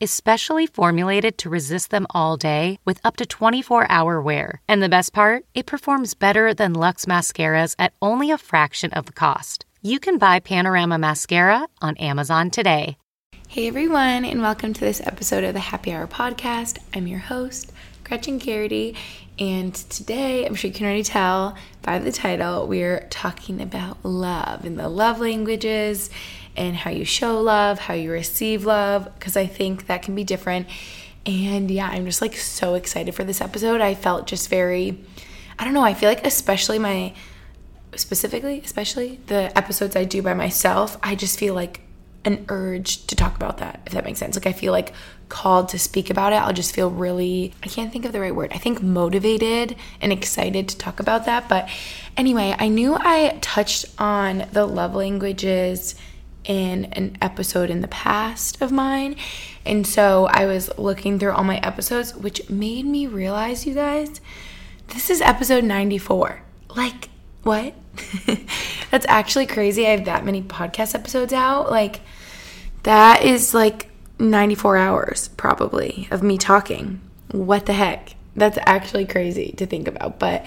is specially formulated to resist them all day with up to 24 hour wear. And the best part, it performs better than Luxe mascaras at only a fraction of the cost. You can buy Panorama Mascara on Amazon today. Hey everyone, and welcome to this episode of the Happy Hour Podcast. I'm your host, Gretchen Geraghty, and today, I'm sure you can already tell by the title, we're talking about love and the love languages and how you show love, how you receive love, because I think that can be different. And yeah, I'm just like so excited for this episode. I felt just very, I don't know, I feel like, especially my, specifically, especially the episodes I do by myself, I just feel like an urge to talk about that, if that makes sense. Like, I feel like called to speak about it. I'll just feel really, I can't think of the right word. I think motivated and excited to talk about that. But anyway, I knew I touched on the love languages in an episode in the past of mine. And so I was looking through all my episodes, which made me realize, you guys, this is episode 94. Like, what? That's actually crazy. I have that many podcast episodes out. Like, that is like 94 hours probably of me talking. What the heck? That's actually crazy to think about. But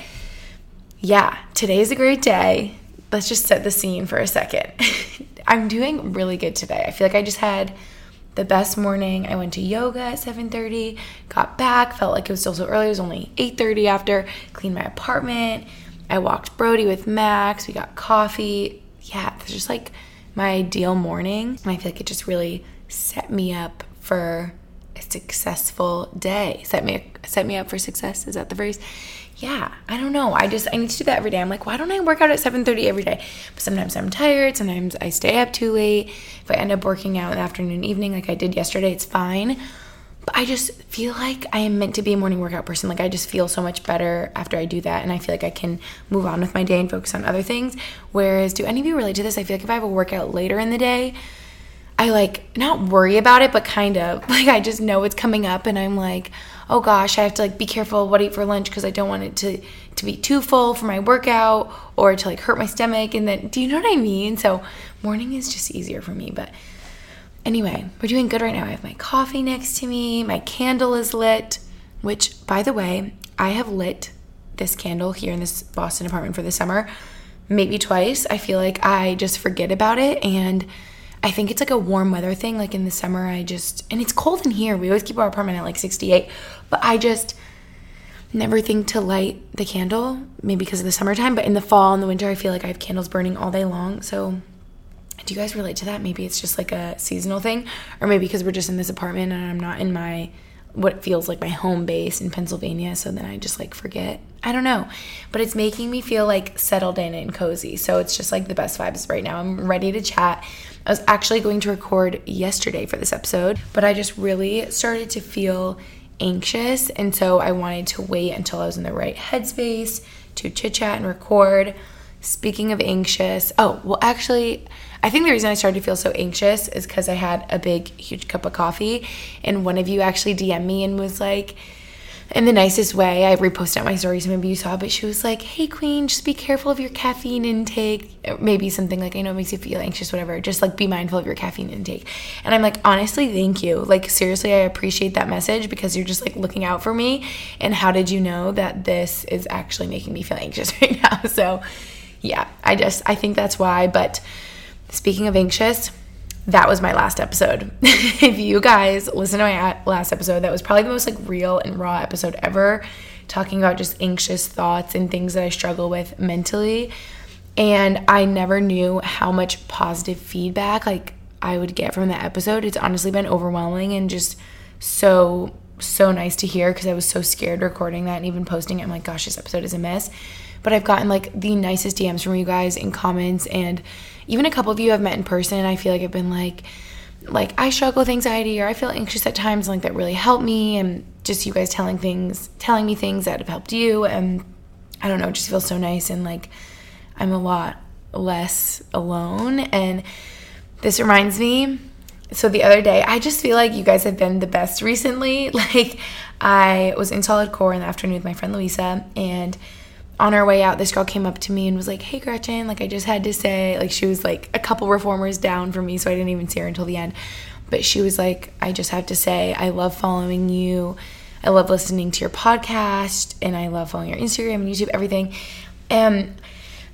yeah, today is a great day. Let's just set the scene for a second. I'm doing really good today. I feel like I just had the best morning. I went to yoga at 7:30, got back, felt like it was still so early. It was only 8:30 after, cleaned my apartment. I walked Brody with Max. We got coffee. Yeah, it's just like my ideal morning. And I feel like it just really set me up for a successful day. Set me set me up for success. Is that the phrase? Yeah, I don't know. I just I need to do that every day. I'm like, why don't I work out at 7:30 every day? But sometimes I'm tired, sometimes I stay up too late. If I end up working out in the afternoon, evening like I did yesterday, it's fine. But I just feel like I am meant to be a morning workout person. Like I just feel so much better after I do that and I feel like I can move on with my day and focus on other things. Whereas do any of you relate to this? I feel like if I have a workout later in the day, I like not worry about it, but kind of like I just know it's coming up and I'm like, oh gosh, I have to like be careful what I eat for lunch because I don't want it to to be too full for my workout or to like hurt my stomach. And then, do you know what I mean? So morning is just easier for me. But anyway, we're doing good right now. I have my coffee next to me. My candle is lit, which by the way, I have lit this candle here in this Boston apartment for the summer maybe twice. I feel like I just forget about it and I think it's like a warm weather thing. Like in the summer, I just, and it's cold in here. We always keep our apartment at like 68, but I just never think to light the candle, maybe because of the summertime. But in the fall and the winter, I feel like I have candles burning all day long. So do you guys relate to that? Maybe it's just like a seasonal thing, or maybe because we're just in this apartment and I'm not in my what feels like my home base in Pennsylvania. So then I just like forget. I don't know. But it's making me feel like settled in and cozy. So it's just like the best vibes right now. I'm ready to chat. I was actually going to record yesterday for this episode, but I just really started to feel anxious. And so I wanted to wait until I was in the right headspace to chit chat and record. Speaking of anxious, oh, well, actually, I think the reason I started to feel so anxious is because I had a big, huge cup of coffee, and one of you actually DM'd me and was like, in the nicest way. I reposted out my story, so maybe you saw, but she was like, "Hey, Queen, just be careful of your caffeine intake." Maybe something like, "I know it makes you feel anxious, whatever. Just like be mindful of your caffeine intake." And I'm like, honestly, thank you. Like seriously, I appreciate that message because you're just like looking out for me. And how did you know that this is actually making me feel anxious right now? So, yeah, I just I think that's why. But Speaking of anxious, that was my last episode. if you guys listen to my last episode, that was probably the most like real and raw episode ever, talking about just anxious thoughts and things that I struggle with mentally. And I never knew how much positive feedback like I would get from that episode. It's honestly been overwhelming and just so so nice to hear because I was so scared recording that and even posting it. I'm like, gosh, this episode is a mess. But I've gotten like the nicest DMs from you guys in comments and even a couple of you I've met in person, I feel like I've been like, like I struggle with anxiety or I feel anxious at times, like that really helped me, and just you guys telling things, telling me things that have helped you, and I don't know, it just feels so nice, and like I'm a lot less alone. And this reminds me. So the other day, I just feel like you guys have been the best recently. Like I was in solid core in the afternoon with my friend Louisa, and on our way out, this girl came up to me and was like, Hey, Gretchen, like, I just had to say, like, she was like a couple reformers down from me, so I didn't even see her until the end. But she was like, I just have to say, I love following you. I love listening to your podcast, and I love following your Instagram and YouTube, everything. And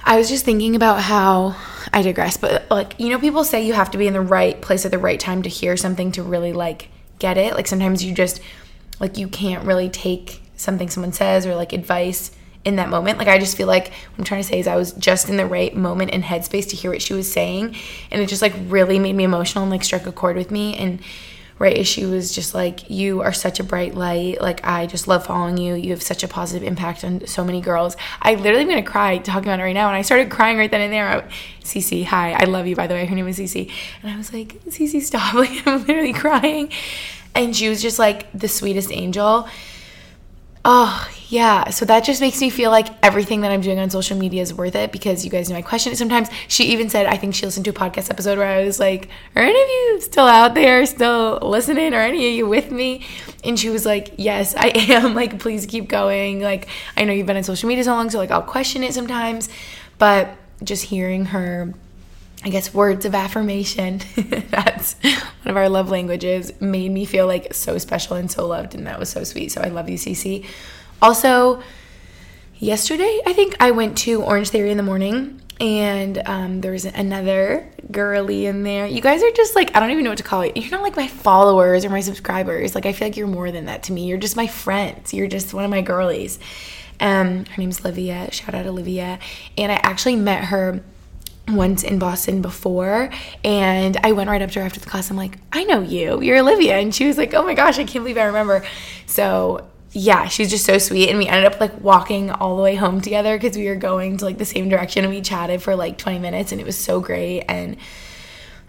I was just thinking about how I digress, but like, you know, people say you have to be in the right place at the right time to hear something to really like get it. Like, sometimes you just, like, you can't really take something someone says or like advice in that moment. Like I just feel like I'm trying to say is I was just in the right moment and headspace to hear what she was saying, and it just like really made me emotional and like struck a chord with me. And right as she was just like, "You are such a bright light. Like I just love following you. You have such a positive impact on so many girls." I literally am gonna cry talking about it right now, and I started crying right then and there. I, Cece, hi, I love you by the way. Her name is Cece, and I was like, "Cece, stop!" Like I'm literally crying, and she was just like the sweetest angel. Oh, yeah. So that just makes me feel like everything that I'm doing on social media is worth it because you guys know I question it sometimes. She even said, I think she listened to a podcast episode where I was like, Are any of you still out there, still listening? Are any of you with me? And she was like, Yes, I am. Like, please keep going. Like, I know you've been on social media so long, so like I'll question it sometimes. But just hearing her I guess words of affirmation. That's one of our love languages. Made me feel like so special and so loved, and that was so sweet. So I love you, Cece. Also, yesterday I think I went to Orange Theory in the morning, and um, there was another girly in there. You guys are just like I don't even know what to call it. You're not like my followers or my subscribers. Like I feel like you're more than that to me. You're just my friends. You're just one of my girlies. Um, her name's Olivia. Shout out Olivia. And I actually met her once in Boston before and I went right up to her after the class. I'm like, I know you. You're Olivia. And she was like, Oh my gosh, I can't believe I remember. So yeah, she's just so sweet. And we ended up like walking all the way home together because we were going to like the same direction and we chatted for like 20 minutes and it was so great. And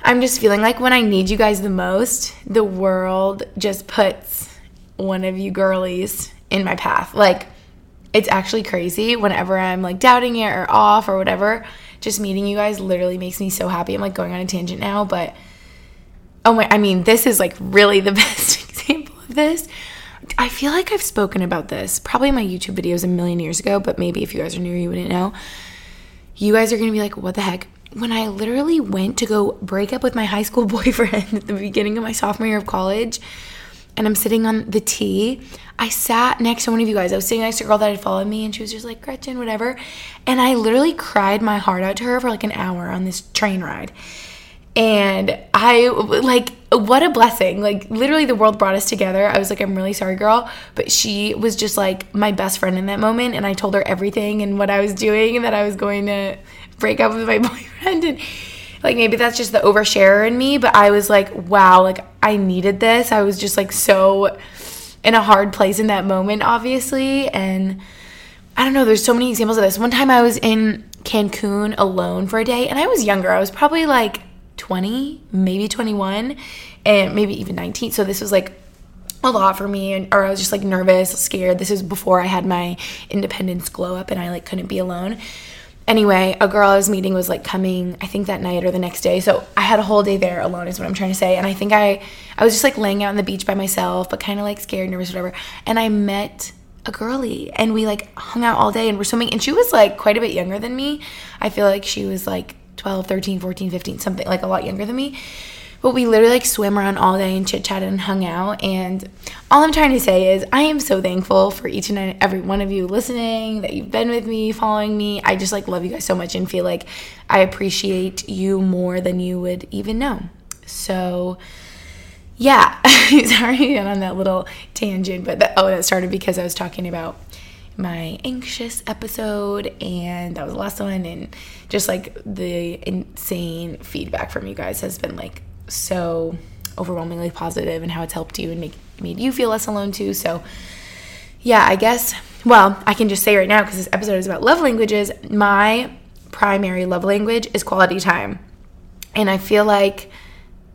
I'm just feeling like when I need you guys the most, the world just puts one of you girlies in my path. Like, it's actually crazy whenever I'm like doubting it or off or whatever just meeting you guys literally makes me so happy. I'm like going on a tangent now, but oh my, I mean, this is like really the best example of this. I feel like I've spoken about this probably in my YouTube videos a million years ago, but maybe if you guys are new, you wouldn't know. You guys are gonna be like, what the heck? When I literally went to go break up with my high school boyfriend at the beginning of my sophomore year of college, and I'm sitting on the T. I sat next to one of you guys. I was sitting next to a girl that had followed me, and she was just like, Gretchen, whatever. And I literally cried my heart out to her for like an hour on this train ride. And I, like, what a blessing. Like, literally, the world brought us together. I was like, I'm really sorry, girl. But she was just like my best friend in that moment. And I told her everything and what I was doing and that I was going to break up with my boyfriend. And, like maybe that's just the oversharer in me, but I was like, wow, like I needed this. I was just like so in a hard place in that moment, obviously. And I don't know, there's so many examples of this. One time I was in Cancun alone for a day, and I was younger. I was probably like 20, maybe 21, and maybe even 19. So this was like a lot for me and or I was just like nervous, scared. This is before I had my independence glow up and I like couldn't be alone anyway, a girl I was meeting was like coming, I think that night or the next day. So I had a whole day there alone, is what I'm trying to say. And I think I, I was just like laying out on the beach by myself, but kind of like scared, nervous, whatever. And I met a girly and we like hung out all day and we're swimming. And she was like quite a bit younger than me. I feel like she was like 12, 13, 14, 15, something like a lot younger than me. But we literally like swam around all day and chit chatted and hung out. And all I'm trying to say is, I am so thankful for each and every one of you listening, that you've been with me, following me. I just like love you guys so much and feel like I appreciate you more than you would even know. So, yeah, sorry on that little tangent, but that, oh, that started because I was talking about my anxious episode and that was the last one and just like the insane feedback from you guys has been like so overwhelmingly positive and how it's helped you and make, made you feel less alone too. So, yeah, I guess, well, I can just say right now because this episode is about love languages. My primary love language is quality time. And I feel like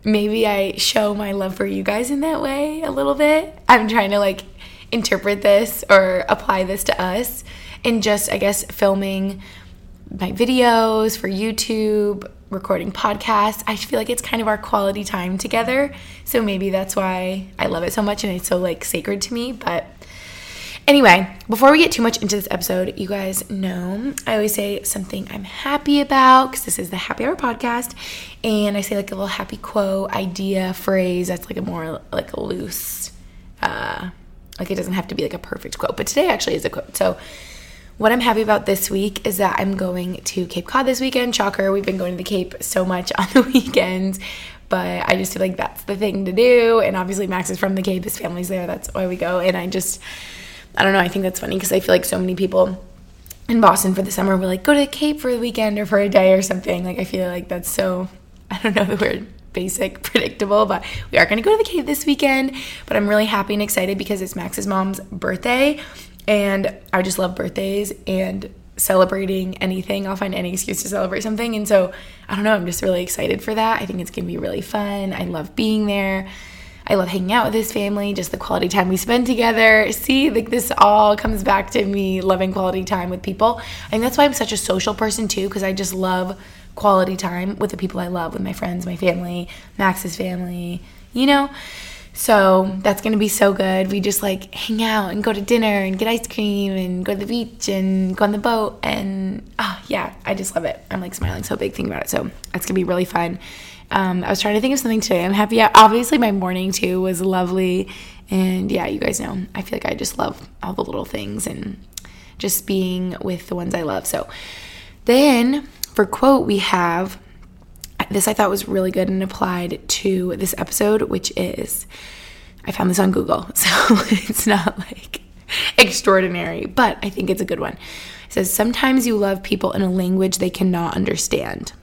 maybe I show my love for you guys in that way a little bit. I'm trying to like interpret this or apply this to us and just, I guess, filming my videos for YouTube, recording podcasts. I feel like it's kind of our quality time together. So maybe that's why I love it so much and it's so like sacred to me. But anyway, before we get too much into this episode, you guys know I always say something I'm happy about because this is the Happy Hour podcast. And I say like a little happy quote, idea, phrase that's like a more like a loose, uh, like it doesn't have to be like a perfect quote. But today actually is a quote. So what I'm happy about this week is that I'm going to Cape Cod this weekend. Shocker, we've been going to the Cape so much on the weekends, but I just feel like that's the thing to do. And obviously, Max is from the Cape, his family's there, that's why we go. And I just, I don't know, I think that's funny because I feel like so many people in Boston for the summer will like go to the Cape for the weekend or for a day or something. Like, I feel like that's so, I don't know the word basic, predictable, but we are going to go to the Cape this weekend. But I'm really happy and excited because it's Max's mom's birthday. And I just love birthdays and celebrating anything. I'll find any excuse to celebrate something. And so, I don't know, I'm just really excited for that. I think it's going to be really fun. I love being there. I love hanging out with his family, just the quality time we spend together. See, like this all comes back to me loving quality time with people. Think that's why I'm such a social person too, because I just love quality time with the people I love, with my friends, my family, Max's family, you know? So that's gonna be so good. We just like hang out and go to dinner and get ice cream and go to the beach and go on the boat and oh, yeah, I just love it. I'm like smiling so big thinking about it. So that's gonna be really fun. Um, I was trying to think of something today. I'm happy. Obviously, my morning too was lovely, and yeah, you guys know I feel like I just love all the little things and just being with the ones I love. So then for quote we have this I thought was really good and applied to this episode, which is I found this on Google, so it's not like extraordinary, but I think it's a good one. It says, Sometimes you love people in a language they cannot understand.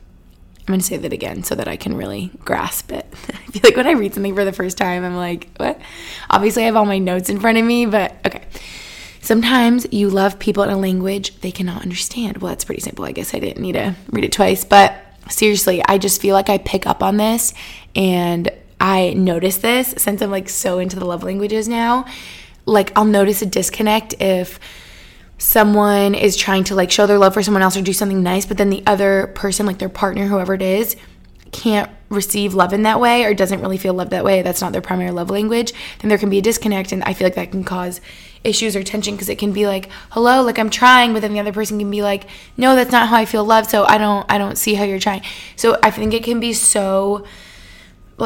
I'm going to say that again so that I can really grasp it. I feel like when I read something for the first time, I'm like, what? Obviously, I have all my notes in front of me, but okay. Sometimes you love people in a language they cannot understand. Well, that's pretty simple. I guess I didn't need to read it twice, but seriously, I just feel like I pick up on this and I notice this since I'm like so into the love languages now. Like, I'll notice a disconnect if someone is trying to like show their love for someone else or do something nice, but then the other person, like their partner, whoever it is, can't receive love in that way or doesn't really feel loved that way. That's not their primary love language. Then there can be a disconnect, and I feel like that can cause issues or tension because it can be like hello like i'm trying but then the other person can be like no that's not how i feel loved so i don't i don't see how you're trying so i think it can be so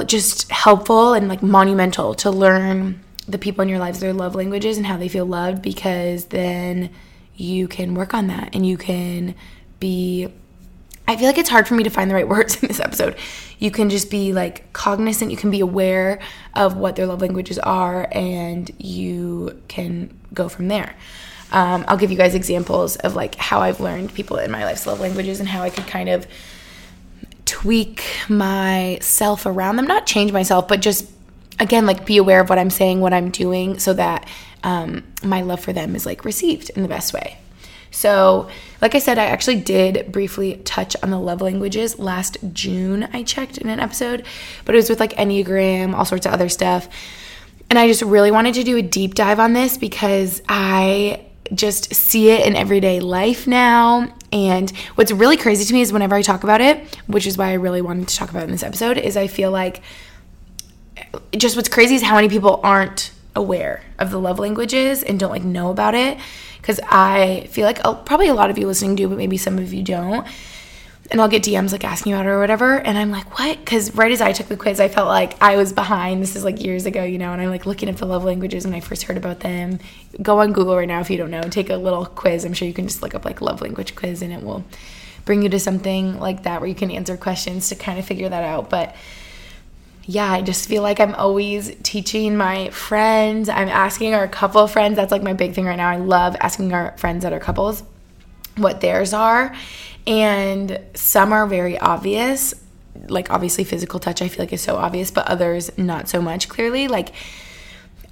just helpful and like monumental to learn the people in your lives their love languages and how they feel loved because then you can work on that and you can be I feel like it's hard for me to find the right words in this episode. You can just be like cognizant, you can be aware of what their love languages are, and you can go from there. Um, I'll give you guys examples of like how I've learned people in my life's love languages and how I could kind of tweak myself around them. Not change myself, but just again, like be aware of what I'm saying, what I'm doing, so that um, my love for them is like received in the best way. So, like I said, I actually did briefly touch on the love languages last June. I checked in an episode, but it was with like Enneagram, all sorts of other stuff. And I just really wanted to do a deep dive on this because I just see it in everyday life now. And what's really crazy to me is whenever I talk about it, which is why I really wanted to talk about it in this episode, is I feel like just what's crazy is how many people aren't aware of the love languages and don't like know about it because I feel like oh, probably a lot of you listening do, but maybe some of you don't. And I'll get DMs like asking about it or whatever. And I'm like, what? Because right as I took the quiz, I felt like I was behind. This is like years ago, you know, and I'm like looking at the love languages when I first heard about them. Go on Google right now if you don't know. Take a little quiz. I'm sure you can just look up like love language quiz and it will bring you to something like that where you can answer questions to kind of figure that out. But yeah, I just feel like I'm always teaching my friends. I'm asking our couple friends. That's like my big thing right now. I love asking our friends that are couples what theirs are. And some are very obvious. Like, obviously, physical touch, I feel like is so obvious, but others not so much clearly. Like,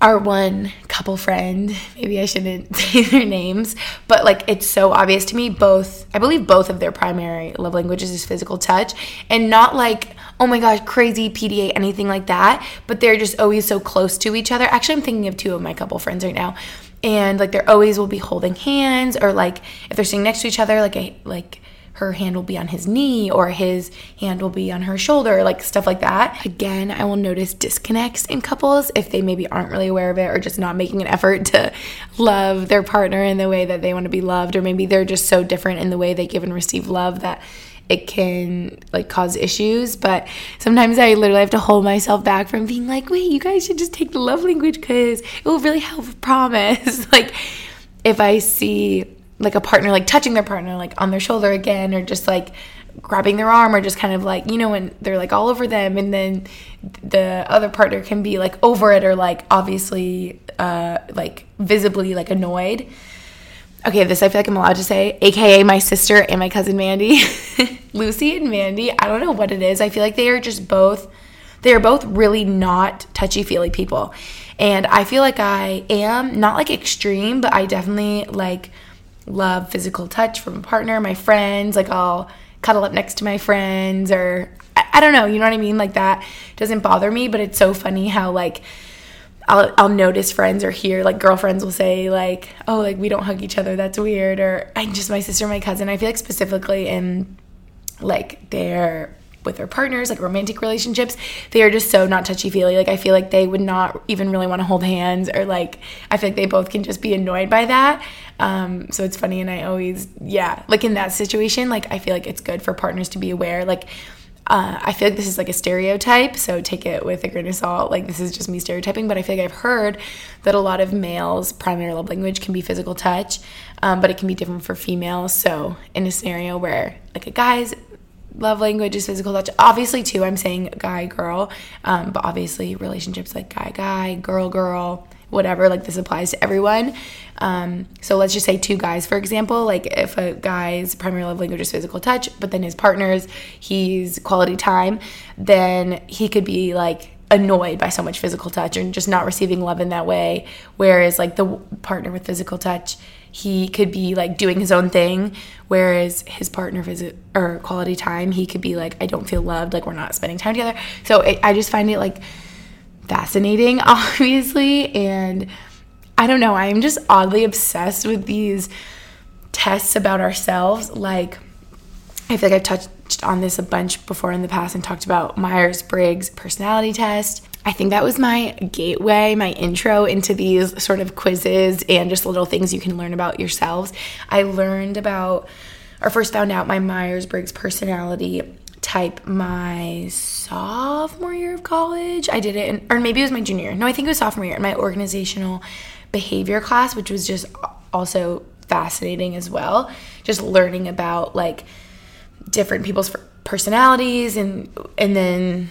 our one couple friend. Maybe I shouldn't say their names, but like it's so obvious to me. Both, I believe, both of their primary love languages is physical touch, and not like oh my gosh, crazy PDA, anything like that. But they're just always so close to each other. Actually, I'm thinking of two of my couple friends right now, and like they're always will be holding hands, or like if they're sitting next to each other, like a like her hand will be on his knee or his hand will be on her shoulder, like stuff like that. Again, I will notice disconnects in couples if they maybe aren't really aware of it or just not making an effort to love their partner in the way that they want to be loved, or maybe they're just so different in the way they give and receive love that it can like cause issues but sometimes i literally have to hold myself back from being like wait you guys should just take the love language because it will really help promise like if i see like a partner like touching their partner like on their shoulder again or just like grabbing their arm or just kind of like you know when they're like all over them and then the other partner can be like over it or like obviously uh like visibly like annoyed. Okay this i feel like i'm allowed to say aka my sister and my cousin mandy. Lucy and mandy i don't know what it is. I feel like they are just both they are both really not touchy feely people. And i feel like i am not like extreme but i definitely like love physical touch from a partner, my friends, like I'll cuddle up next to my friends or I, I, don't know, you know what I mean? Like that doesn't bother me, but it's so funny how like I'll I'll notice friends or hear like girlfriends will say like, "Oh, like we don't hug each other. That's weird." Or I just my sister, my cousin. I feel like specifically in like their with their partners, like romantic relationships, they are just so not touchy feely. Like I feel like they would not even really want to hold hands, or like I feel like they both can just be annoyed by that. Um, so it's funny, and I always, yeah, like in that situation, like I feel like it's good for partners to be aware. Like uh, I feel like this is like a stereotype, so take it with a grain of salt. Like this is just me stereotyping, but I feel like I've heard that a lot of males' primary love language can be physical touch, um, but it can be different for females. So in a scenario where like a guy's love language is physical touch. Obviously, too, I'm saying guy, girl, um, but obviously, relationships like guy, guy, girl, girl, whatever, like this applies to everyone. Um, so let's just say two guys, for example, like if a guy's primary love language is physical touch, but then his partner's he's quality time, then he could be like annoyed by so much physical touch and just not receiving love in that way. Whereas like the partner with physical touch, he could be like doing his own thing whereas his partner visit or quality time he could be like i don't feel loved like we're not spending time together. So it, i just find it like fascinating obviously and i don't know i'm just oddly obsessed with these tests about ourselves like i feel like i've touched on this a bunch before in the past and talked about myers-briggs personality test I think that was my gateway, my intro into these sort of quizzes and just little things you can learn about yourselves. I learned about, or first found out my Myers Briggs personality type my sophomore year of college. I did it, in, or maybe it was my junior year. No, I think it was sophomore year in my organizational behavior class, which was just also fascinating as well. Just learning about like different people's personalities and and then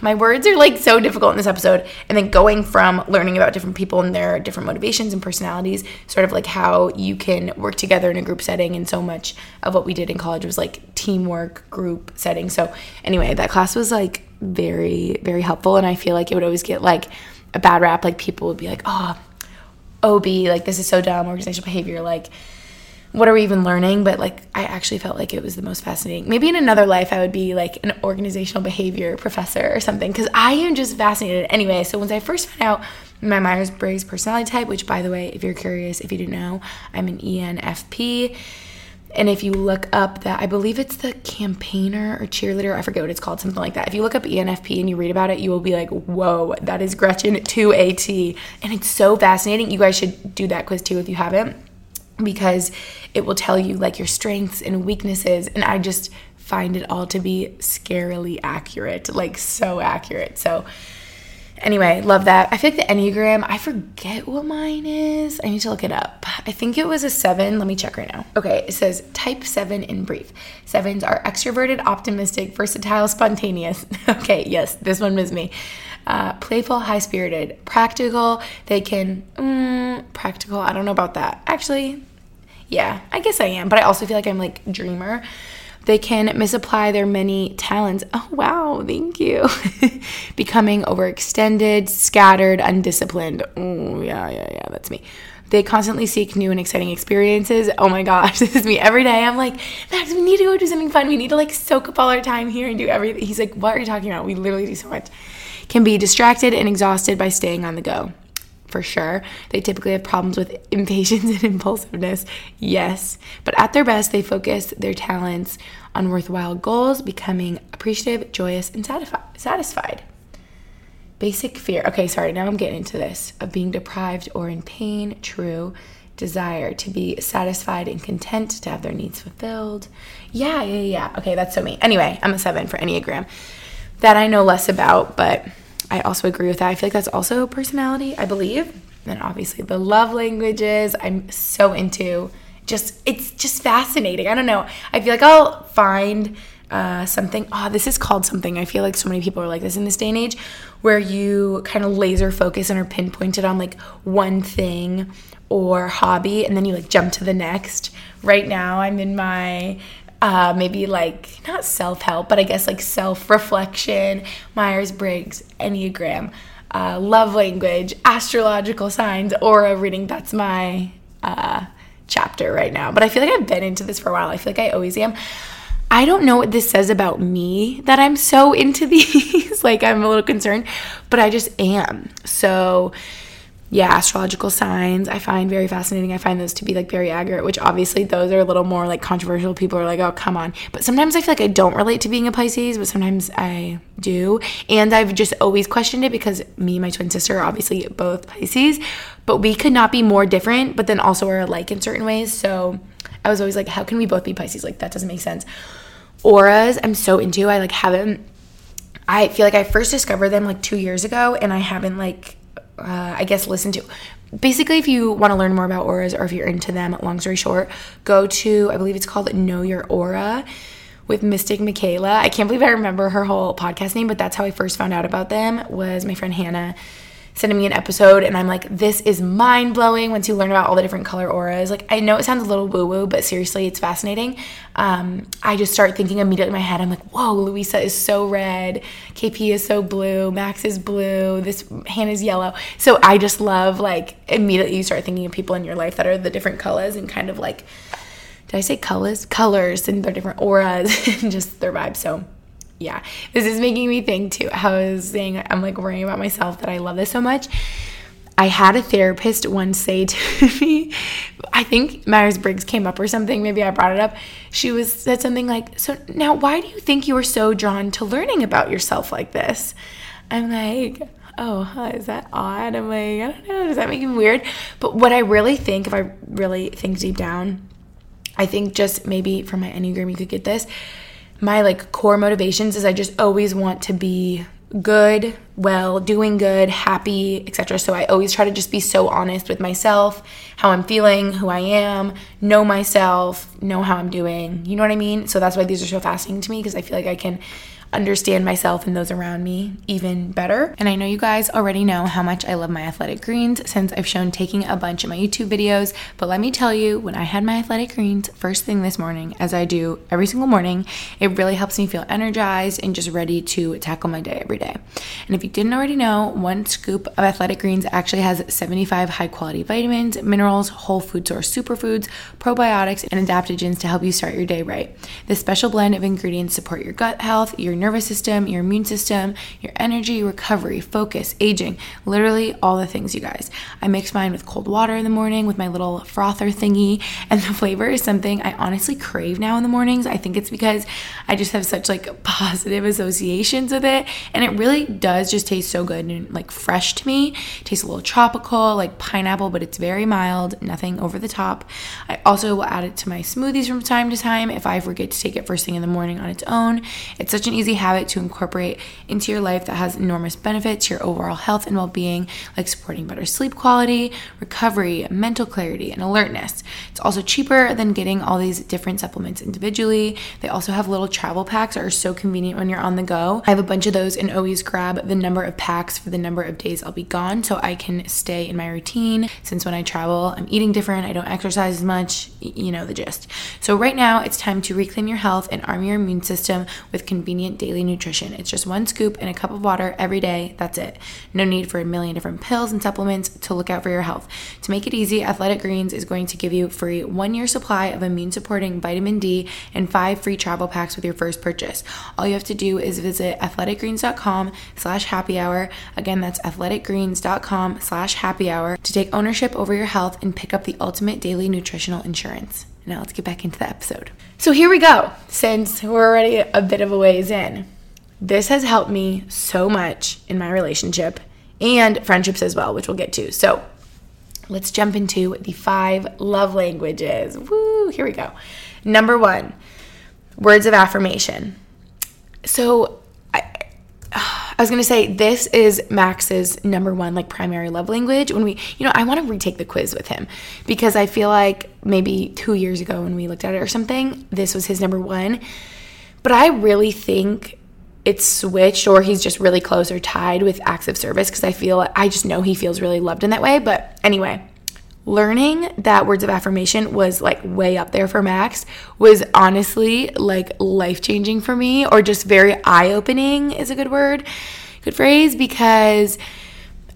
my words are like so difficult in this episode. And then going from learning about different people and their different motivations and personalities, sort of like how you can work together in a group setting. And so much of what we did in college was like teamwork, group setting. So, anyway, that class was like very, very helpful. And I feel like it would always get like a bad rap. Like people would be like, oh, OB, like this is so dumb, organizational behavior. Like, what are we even learning? But like, I actually felt like it was the most fascinating. Maybe in another life, I would be like an organizational behavior professor or something because I am just fascinated. Anyway, so once I first found out my Myers Briggs personality type, which by the way, if you're curious, if you didn't know, I'm an ENFP. And if you look up that, I believe it's the campaigner or cheerleader, I forget what it's called, something like that. If you look up ENFP and you read about it, you will be like, whoa, that is Gretchen to a T. And it's so fascinating. You guys should do that quiz too if you haven't because it will tell you like your strengths and weaknesses and I just find it all to be scarily accurate, like so accurate. So anyway, love that. I feel like the Enneagram, I forget what mine is. I need to look it up. I think it was a seven. Let me check right now. Okay, it says type seven in brief. Sevens are extroverted, optimistic, versatile, spontaneous. okay, yes, this one was me. Uh, playful, high spirited, practical. They can, mm, practical, I don't know about that. Actually, yeah, I guess I am, but I also feel like I'm like dreamer. They can misapply their many talents. Oh, wow, thank you. Becoming overextended, scattered, undisciplined. Oh, yeah, yeah, yeah, that's me. They constantly seek new and exciting experiences. Oh my gosh, this is me every day. I'm like, Max, we need to go do something fun. We need to like soak up all our time here and do everything. He's like, what are you talking about? We literally do so much. Can be distracted and exhausted by staying on the go for sure. They typically have problems with impatience and impulsiveness, yes. But at their best, they focus their talents on worthwhile goals, becoming appreciative, joyous, and satisfied. Basic fear. Okay, sorry, now I'm getting into this of being deprived or in pain, true. Desire to be satisfied and content, to have their needs fulfilled. Yeah, yeah, yeah. Okay, that's so me. Anyway, I'm a seven for Enneagram. That I know less about, but I also agree with that. I feel like that's also personality, I believe. And obviously the love languages, I'm so into. Just it's just fascinating. I don't know. I feel like I'll find uh, something. Oh, this is called something. I feel like so many people are like this in this day and age, where you kind of laser focus and are pinpointed on like one thing or hobby, and then you like jump to the next. Right now, I'm in my uh, maybe like not self help, but I guess like self reflection, Myers Briggs, Enneagram, uh, love language, astrological signs, aura reading. That's my uh, chapter right now. But I feel like I've been into this for a while. I feel like I always am. I don't know what this says about me that I'm so into these. like, I'm a little concerned, but I just am. So, yeah, astrological signs I find very fascinating. I find those to be like very accurate, which obviously those are a little more like controversial. People are like, oh, come on. But sometimes I feel like I don't relate to being a Pisces, but sometimes I do. And I've just always questioned it because me and my twin sister are obviously both Pisces, but we could not be more different, but then also are alike in certain ways. So I was always like, how can we both be Pisces? Like, that doesn't make sense. Auras, I'm so into. I like haven't, I feel like I first discovered them like two years ago and I haven't like uh, I guess, listen to. Basically, if you want to learn more about auras or if you're into them, long story short, go to, I believe it's called Know Your Aura with Mystic Michaela. I can't believe I remember her whole podcast name, but that's how I first found out about them was my friend Hannah sending me an episode and I'm like, this is mind blowing once you learn about all the different color auras. Like, I know it sounds a little woo woo, but seriously, it's fascinating. Um, I just start thinking immediately in my head, I'm like, whoa, Louisa is so red, KP is so blue, Max is blue, this Hannah's yellow. So I just love, like, immediately you start thinking of people in your life that are the different colors and kind of like, did I say colors? Colors and their different auras and just their vibes. So, yeah, this is making me think too. I was saying I'm like worrying about myself that I love this so much. I had a therapist once say to me, I think Myers Briggs came up or something. Maybe I brought it up. She was said something like, "So now, why do you think you are so drawn to learning about yourself like this?" I'm like, "Oh, huh, is that odd?" I'm like, "I don't know. Does that make me weird?" But what I really think, if I really think deep down, I think just maybe from my enneagram, you could get this my like core motivations is I just always want to be good, well, doing good, happy, etc. So I always try to just be so honest with myself, how I'm feeling, who I am, know myself, know how I'm doing. You know what I mean? So that's why these are so fascinating to me because I feel like I can understand myself and those around me even better. And I know you guys already know how much I love my athletic greens since I've shown taking a bunch of my YouTube videos. But let me tell you, when I had my athletic greens first thing this morning, as I do every single morning, it really helps me feel energized and just ready to tackle my day every day. And if you didn't already know, one scoop of athletic greens actually has 75 high quality vitamins, minerals, whole food source superfoods, probiotics, and adaptogens to help you start your day right. This special blend of ingredients support your gut health, your nervous system, your immune system, your energy, recovery, focus, aging, literally all the things, you guys. I mix mine with cold water in the morning with my little frother thingy, and the flavor is something I honestly crave now in the mornings. I think it's because I just have such like positive associations with it, and it really does just taste so good and like fresh to me. It tastes a little tropical, like pineapple, but it's very mild, nothing over the top. I also will add it to my smoothies from time to time if I forget to take it first thing in the morning on its own. It's such an easy easy habit to incorporate into your life that has enormous benefits to your overall health and well being, like supporting better sleep quality, recovery, mental clarity, and alertness. It's also cheaper than getting all these different supplements individually. They also have little travel packs that are so convenient when you're on the go. I have a bunch of those and always grab the number of packs for the number of days I'll be gone so I can stay in my routine. Since when I travel, I'm eating different, I don't exercise as much, you know the gist. So, right now, it's time to reclaim your health and arm your immune system with convenient daily nutrition. It's just one scoop in a cup of water every day. That's it. No need for a million different pills and supplements to look out for your health. To make it easy, Athletic Greens is going to give you free one year supply of immune supporting vitamin D and five free travel packs with your first purchase. All you have to do is visit athleticgreens.com slash happy hour. Again, that's athleticgreens.com slash happy hour to take ownership over your health and pick up the ultimate daily nutritional insurance. Now let's get back into the episode. So here we go, since we're already a bit of a ways in. This has helped me so much in my relationship and friendships as well, which we'll get to. So let's jump into the five love languages. Woo, here we go. Number one, words of affirmation. So I was gonna say this is Max's number one like primary love language. When we, you know, I want to retake the quiz with him because I feel like maybe two years ago when we looked at it or something, this was his number one. But I really think it's switched or he's just really close or tied with acts of service because I feel I just know he feels really loved in that way. But anyway, learning that words of affirmation was like way up there for Max was honestly like life changing for me, or just very eye opening is a good word, good phrase, because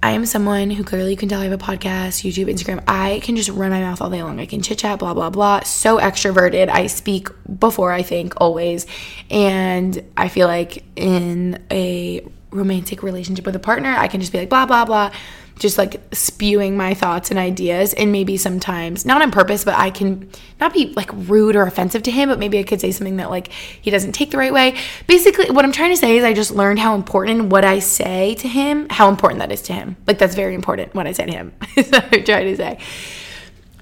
I am someone who clearly you can tell I have a podcast, YouTube, Instagram. I can just run my mouth all day long. I can chit chat, blah, blah, blah. So extroverted. I speak before I think, always. And I feel like in a romantic relationship with a partner, I can just be like, blah, blah, blah just like spewing my thoughts and ideas. And maybe sometimes not on purpose but i can not be like rude or offensive to him but maybe i could say something that like he doesn't take the right way. Basically what i'm trying to say is i just learned how important what i say to him how important that is to him. Like that's very important what i say to him is what i'm trying to say.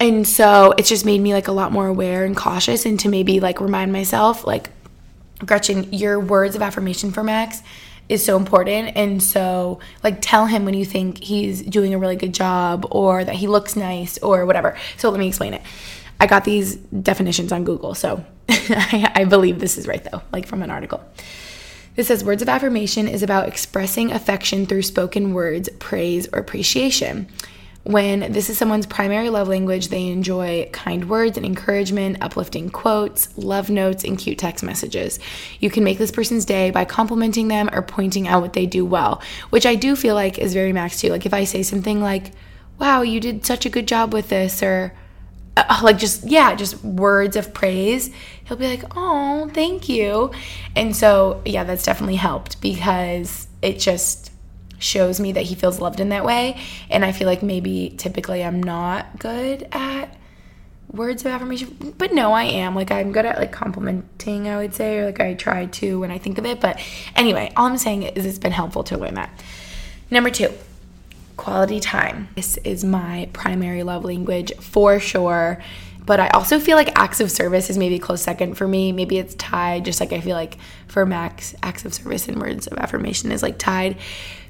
And so it's just made me like a lot more aware and cautious and to maybe like remind myself like gretchen your words of affirmation for max is so important. And so, like, tell him when you think he's doing a really good job or that he looks nice or whatever. So, let me explain it. I got these definitions on Google. So, I, I believe this is right, though, like from an article. This says words of affirmation is about expressing affection through spoken words, praise, or appreciation. When this is someone's primary love language, they enjoy kind words and encouragement, uplifting quotes, love notes, and cute text messages. You can make this person's day by complimenting them or pointing out what they do well, which I do feel like is very max too. Like if I say something like, wow, you did such a good job with this, or uh, like just, yeah, just words of praise, he'll be like, oh, thank you. And so, yeah, that's definitely helped because it just, shows me that he feels loved in that way. And I feel like maybe typically I'm not good at words of affirmation, but no, I am. Like I'm good at like complimenting, I would say, or like I try to when I think of it. But anyway, all I'm saying is it's been helpful to learn that. Number two, quality time. This is my primary love language for sure. But I also feel like acts of service is maybe a close second for me. Maybe it's tied, just like I feel like for Max, acts of service and words of affirmation is like tied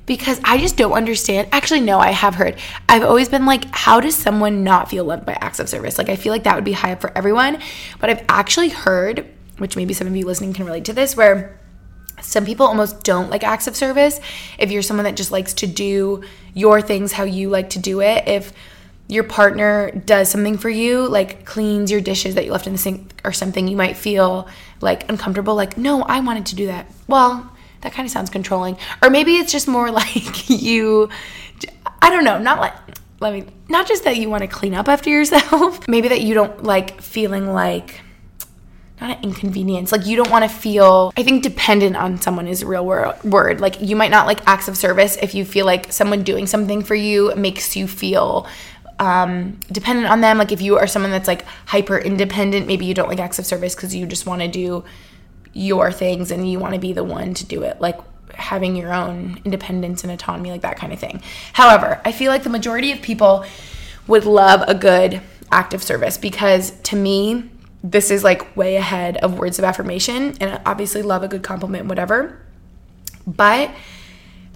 because I just don't understand. Actually, no, I have heard. I've always been like, how does someone not feel loved by acts of service? Like, I feel like that would be high up for everyone. But I've actually heard, which maybe some of you listening can relate to this, where some people almost don't like acts of service. If you're someone that just likes to do your things how you like to do it, if your partner does something for you, like cleans your dishes that you left in the sink or something, you might feel like uncomfortable, like, no, I wanted to do that. Well, that kind of sounds controlling. Or maybe it's just more like you, I don't know, not like, let me, not just that you want to clean up after yourself, maybe that you don't like feeling like, not an inconvenience. Like you don't want to feel, I think dependent on someone is a real word. Like you might not like acts of service if you feel like someone doing something for you makes you feel um, dependent on them. Like if you are someone that's like hyper independent, maybe you don't like acts of service because you just want to do your things and you want to be the one to do it like having your own independence and autonomy like that kind of thing however i feel like the majority of people would love a good act of service because to me this is like way ahead of words of affirmation. And I obviously love a good compliment, whatever. But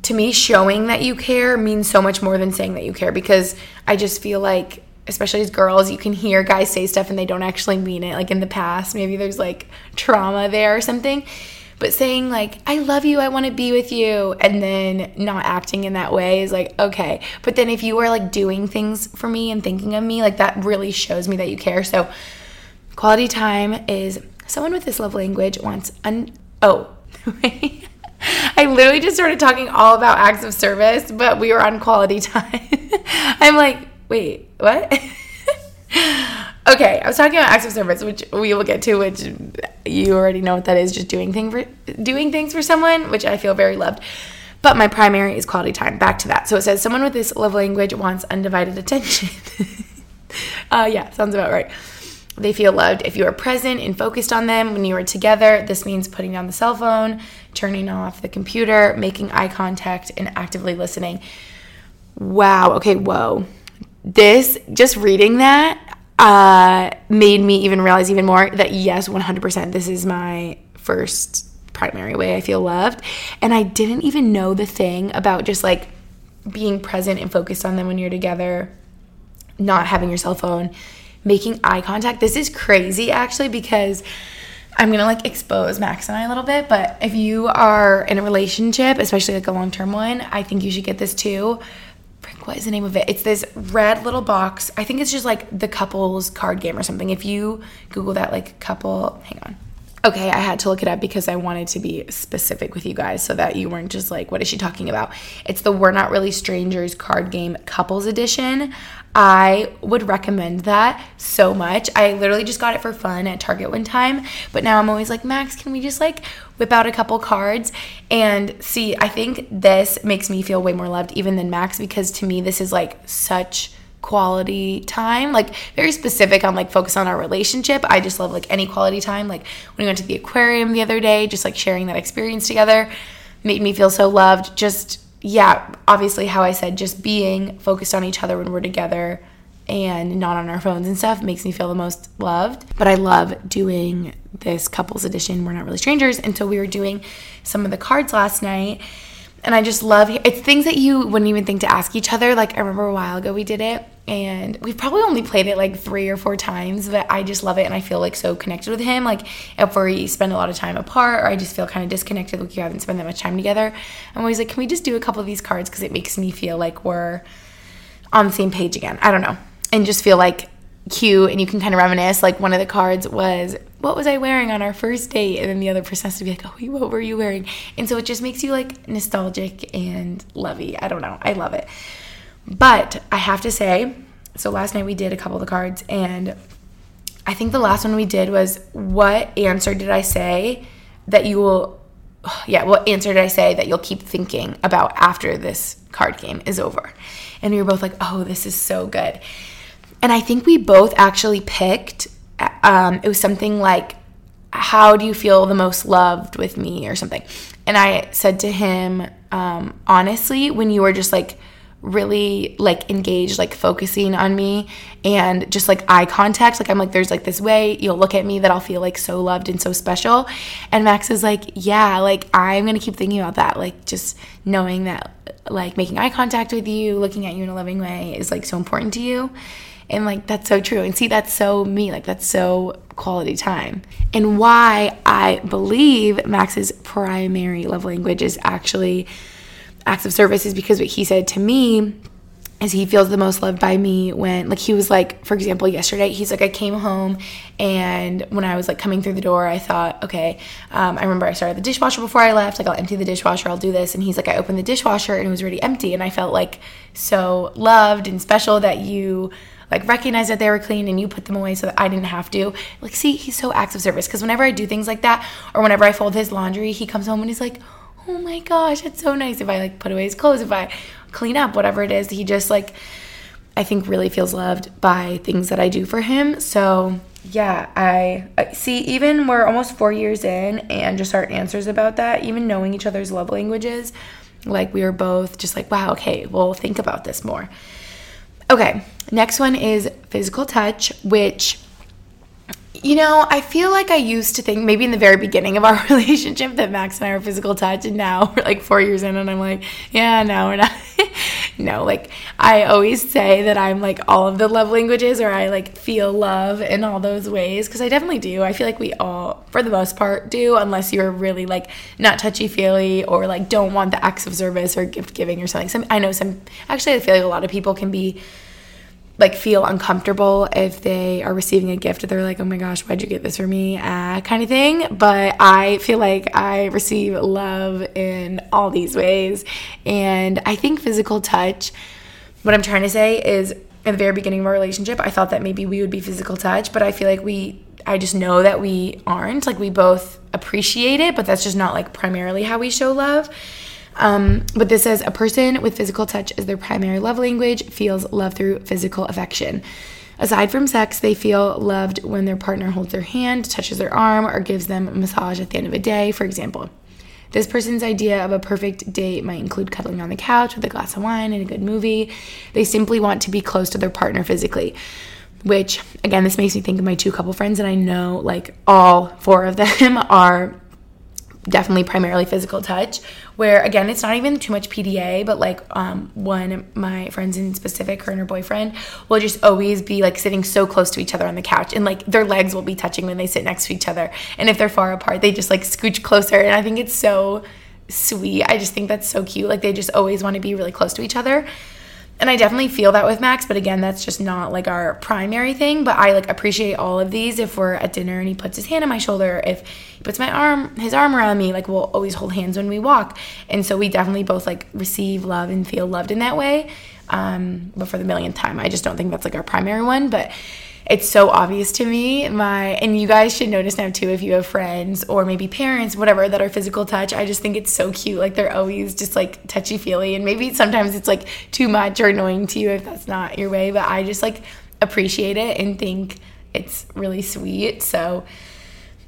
to me, showing that you care means so much more than saying that you care because I just feel like, especially as girls, you can hear guys say stuff and they don't actually mean it. Like in the past, maybe there's like trauma there or something. But saying, like, I love you, I want to be with you, and then not acting in that way is like, okay. But then if you are like doing things for me and thinking of me, like that really shows me that you care. So, quality time is someone with this love language wants, un- oh, I literally just started talking all about acts of service, but we were on quality time. I'm like, wait, what? okay, I was talking about acts of service, which we will get to, which you already know what that is, just doing thing for doing things for someone, which I feel very loved. But my primary is quality time. Back to that. So it says someone with this love language wants undivided attention. uh, yeah, sounds about right. They feel loved if you are present and focused on them when you are together. This means putting down the cell phone, turning off the computer, making eye contact, and actively listening. Wow. Okay. Whoa. This, just reading that, uh, made me even realize even more that yes, 100%, this is my first primary way I feel loved. And I didn't even know the thing about just like being present and focused on them when you're together, not having your cell phone making eye contact. This is crazy actually because I'm gonna like expose Max and I a little bit, but if you are in a relationship, especially like a long term one, I think you should get this too. What is the name of it? It's this red little box. I think it's just like the couples card game or something. If you Google that, like couple, hang on. Okay, I had to look it up because I wanted to be specific with you guys so that you weren't just like, what is she talking about? It's the We're Not Really Strangers card game couples edition. I would recommend that so much. I literally just got it for fun at Target one time, but now I'm always like, Max, can we just like whip out a couple cards and see? I think this makes me feel way more loved even than Max because to me, this is like such quality time like very specific on like focus on our relationship i just love like any quality time like when we went to the aquarium the other day just like sharing that experience together made me feel so loved just yeah, obviously, how I said, just being focused on each other when we're together and not on our phones and stuff makes me feel the most loved. But I love doing this couples edition. We're not really strangers. And so we were doing some of the cards last night. And I just love it's things that you wouldn't even think to ask each other. Like I remember a while ago we did it and we've probably only played it like three or four times but i just love it and i feel like so connected with him. Like if we spend a lot of time apart or i just feel kind of disconnected like you haven't spent that much time together i'm always like can we just do a couple of these cards? Because it makes me feel like we're on the same page again. I don't know. And just feel like cute and you can kind of reminisce. Like one of the cards was what was i wearing on our first date? And then the other person has to be like oh what were you wearing? And so it just makes you like nostalgic and lovey. I don't know. I love it but I have to say, so last night we did a couple of the cards, and I think the last one we did was what answer did I say that you will, yeah, what answer did I say that you'll keep thinking about after this card game is over? And we were both like, oh, this is so good. And I think we both actually picked, um, it was something like, how do you feel the most loved with me or something? And I said to him, um, honestly, when you were just like, really like engaged, like focusing on me and just like eye contact. Like I'm like, there's like this way you'll look at me that I'll feel like so loved and so special. And Max is like, yeah, like I'm gonna keep thinking about that. Like just knowing that like making eye contact with you, looking at you in a loving way is like so important to you. And like that's so true. And see, that's so me. Like that's so quality time. And why I believe Max's primary love language is actually acts of service is because what he said to me is he feels the most loved by me when like he was like for example yesterday he's like i came home and when i was like coming through the door i thought okay um, i remember i started the dishwasher before i left like i'll empty the dishwasher i'll do this and he's like i opened the dishwasher and it was already empty and i felt like so loved and special that you like recognized that they were clean and you put them away so that I didn't have to. Like, see, he's so acts of service because whenever I do things like that, or whenever I fold his laundry, he comes home and he's like, oh my gosh, it's so nice if I like put away his clothes, if I clean up, whatever it is. He just like, I think really feels loved by things that I do for him. So yeah, I, see. Even we're almost four years in, and just our answers about that, even knowing each other's love languages, like we were both just like, wow, okay, we'll think about this more. Okay, next one is physical touch, which You know, I feel like I used to think maybe in the very beginning of our relationship that Max and I were physical touch, and now we're like four years in, and I'm like, yeah, no, we're not. no, like I always say that I'm like all of the love languages, or I like feel love in all those ways because I definitely do. I feel like we all, for the most part, do, unless you're really like not touchy feely or like don't want the acts of service or gift giving or something. Some I know some actually I feel like a lot of people can be like feel uncomfortable if they are receiving a gift they're like oh my gosh why'd you get this for me? Uh, kind of thing. But i feel like i receive love in all these ways. And i think physical touch what i'm trying to say is in the very beginning of our relationship i thought that maybe we would be physical touch but i feel like we i just know that we aren't. Like we both appreciate it but that's just not like primarily how we show love um, but this says a person with physical touch as their primary love language feels love through physical affection. Aside from sex, they feel loved when their partner holds their hand, touches their arm, or gives them a massage at the end of a day, for example. This person's idea of a perfect date might include cuddling on the couch with a glass of wine and a good movie. They simply want to be close to their partner physically. Which, again, this makes me think of my two couple friends, and I know like all four of them are definitely primarily physical touch where again it's not even too much pda but like um, one my friends in specific her and her boyfriend will just always be like sitting so close to each other on the couch and like their legs will be touching when they sit next to each other and if they're far apart they just like scooch closer and i think it's so sweet. I just think that's so cute. Like they just always want to be really close to each other and I definitely feel that with Max, but again, that's just not like our primary thing. But I like appreciate all of these. If we're at dinner and he puts his hand on my shoulder, if he puts my arm, his arm around me, like we'll always hold hands when we walk. And so we definitely both like receive love and feel loved in that way. Um, but for the millionth time, I just don't think that's like our primary one. But it's so obvious to me. My and you guys should notice now too if you have friends or maybe parents whatever that are physical touch i just think it's so cute. Like they're always just like touchy feely and maybe sometimes it's like too much or annoying to you if that's not your way but i just like appreciate it and think it's really sweet. So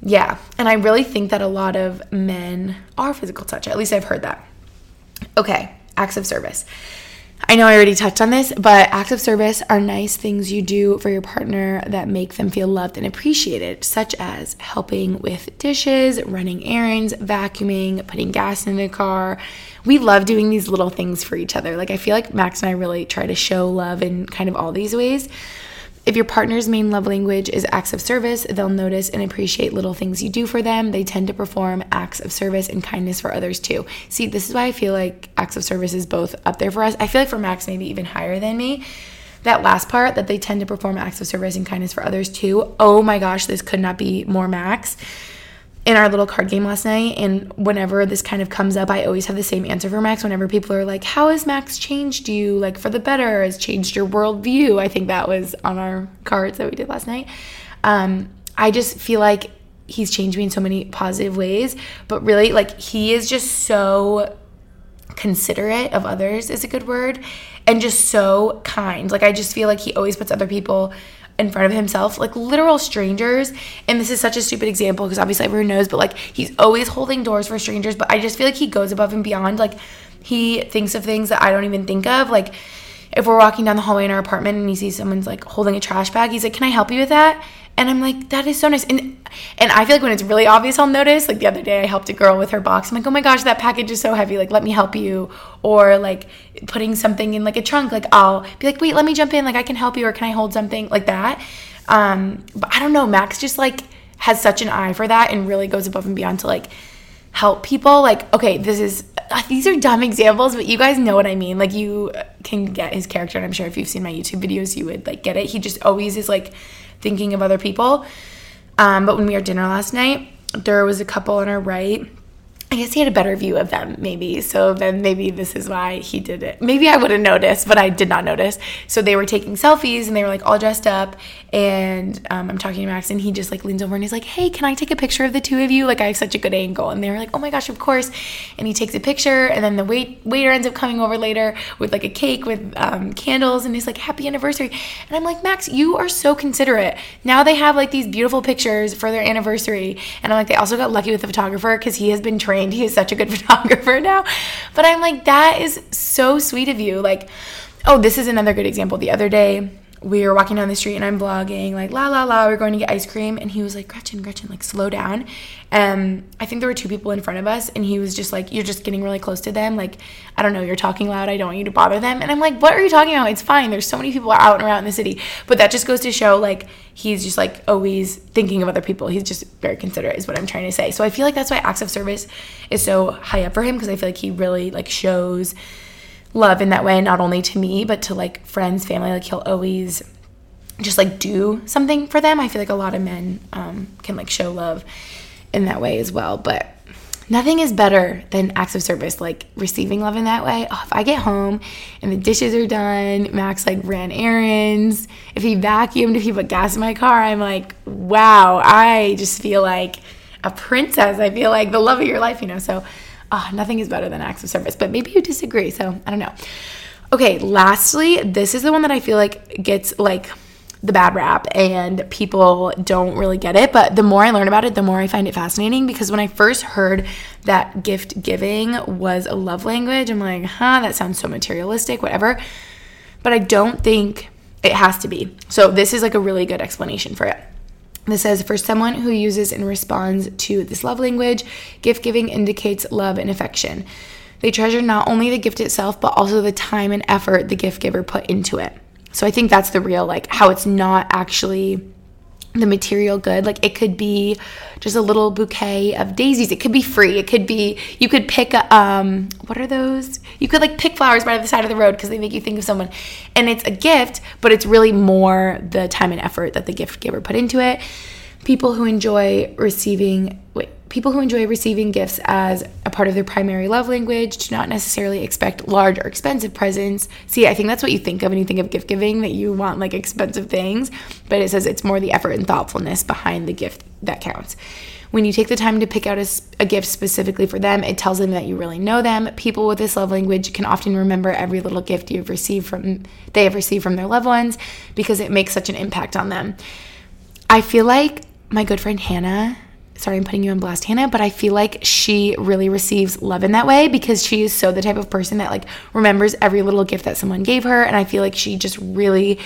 yeah. And i really think that a lot of men are physical touch. At least i've heard that. Okay. Acts of service I know I already touched on this, but acts of service are nice things you do for your partner that make them feel loved and appreciated, such as helping with dishes, running errands, vacuuming, putting gas in the car. We love doing these little things for each other. Like, I feel like Max and I really try to show love in kind of all these ways. If your partner's main love language is acts of service, they'll notice and appreciate little things you do for them. They tend to perform acts of service and kindness for others too. See, this is why I feel like acts of service is both up there for us. I feel like for Max, maybe even higher than me. That last part, that they tend to perform acts of service and kindness for others too. Oh my gosh, this could not be more Max in our little card game last night. And whenever this kind of comes up, I always have the same answer for Max. Whenever people are like, How has Max changed you? Like for the better, has changed your worldview? I think that was on our cards that we did last night. Um, I just feel like he's changed me in so many positive ways. But really, like, he is just so considerate of others, is a good word, and just so kind. Like, I just feel like he always puts other people in front of himself, like literal strangers. And this is such a stupid example because obviously everyone knows, but like he's always holding doors for strangers. But I just feel like he goes above and beyond. Like he thinks of things that I don't even think of. Like if we're walking down the hallway in our apartment and he sees someone's like holding a trash bag, he's like, Can I help you with that? And I'm like, that is so nice. And and I feel like when it's really obvious, I'll notice. Like the other day, I helped a girl with her box. I'm like, oh my gosh, that package is so heavy. Like, let me help you. Or like putting something in like a trunk. Like I'll be like, wait, let me jump in. Like I can help you, or can I hold something like that? Um, but I don't know. Max just like has such an eye for that and really goes above and beyond to like help people. Like, okay, this is uh, these are dumb examples, but you guys know what I mean. Like you can get his character, and I'm sure if you've seen my YouTube videos, you would like get it. He just always is like thinking of other people. Um, but when we had dinner last night, there was a couple on our right I guess he had a better view of them, maybe. So then maybe this is why he did it. Maybe I would have noticed, but I did not notice. So they were taking selfies and they were like all dressed up. And um, I'm talking to Max and he just like leans over and he's like, hey, can I take a picture of the two of you? Like I have such a good angle. And they were like, oh my gosh, of course. And he takes a picture and then the wait- waiter ends up coming over later with like a cake with um, candles and he's like, happy anniversary. And I'm like, Max, you are so considerate. Now they have like these beautiful pictures for their anniversary. And I'm like, they also got lucky with the photographer because he has been trained trained. He is such a good photographer now. But I'm like, that is so sweet of you. Like, oh, this is another good example. The other day, we were walking down the street and I'm vlogging, like la la la, we're going to get ice cream, and he was like, Gretchen, Gretchen, like slow down. Um, I think there were two people in front of us, and he was just like, You're just getting really close to them. Like, I don't know, you're talking loud, I don't want you to bother them. And I'm like, What are you talking about? It's fine. There's so many people out and around in the city. But that just goes to show like he's just like always thinking of other people. He's just very considerate, is what I'm trying to say. So I feel like that's why acts of service is so high up for him, because I feel like he really like shows love in that way, not only to me, but to like friends, family. Like he'll always just like do something for them. I feel like a lot of men um, can like show love in that way as well. But nothing is better than acts of service, like receiving love in that way. Oh, if I get home and the dishes are done, Max like ran errands, if he vacuumed, if he put gas in my car, I'm like, wow, I just feel like a princess. I feel like the love of your life, you know. So, oh, nothing is better than acts of service. But maybe you disagree. So I don't know. Okay, lastly, this is the one that I feel like gets like the bad rap and people don't really get it. But the more I learn about it, the more I find it fascinating because when I first heard that gift giving was a love language, I'm like, huh, that sounds so materialistic, whatever. But I don't think it has to be. So this is like a really good explanation for it. This says, for someone who uses and responds to this love language, gift giving indicates love and affection. They treasure not only the gift itself, but also the time and effort the gift giver put into it. So I think that's the real, like, how it's not actually the material good. Like, it could be just a little bouquet of daisies. It could be free. It could be, you could pick, um, what are those? You could, like, pick flowers by the side of the road because they make you think of someone. And it's a gift, but it's really more the time and effort that the gift giver put into it. People who enjoy receiving, wait, people who enjoy receiving gifts as a part of their primary love language do not necessarily expect large or expensive presents. See, I think that's what you think of when you think of gift giving, that you want like expensive things, but it says it's more the effort and thoughtfulness behind the gift that counts. When you take the time to pick out a, a, gift specifically for them, it tells them that you really know them. People with this love language can often remember every little gift you've received from they have received from their loved ones because it makes such an impact on them. I feel like my good friend Hannah sorry, I'm putting you on blast, Hannah, but I feel like she really receives love in that way because she is so the type of person that like remembers every little gift that someone gave her. And I feel like she just really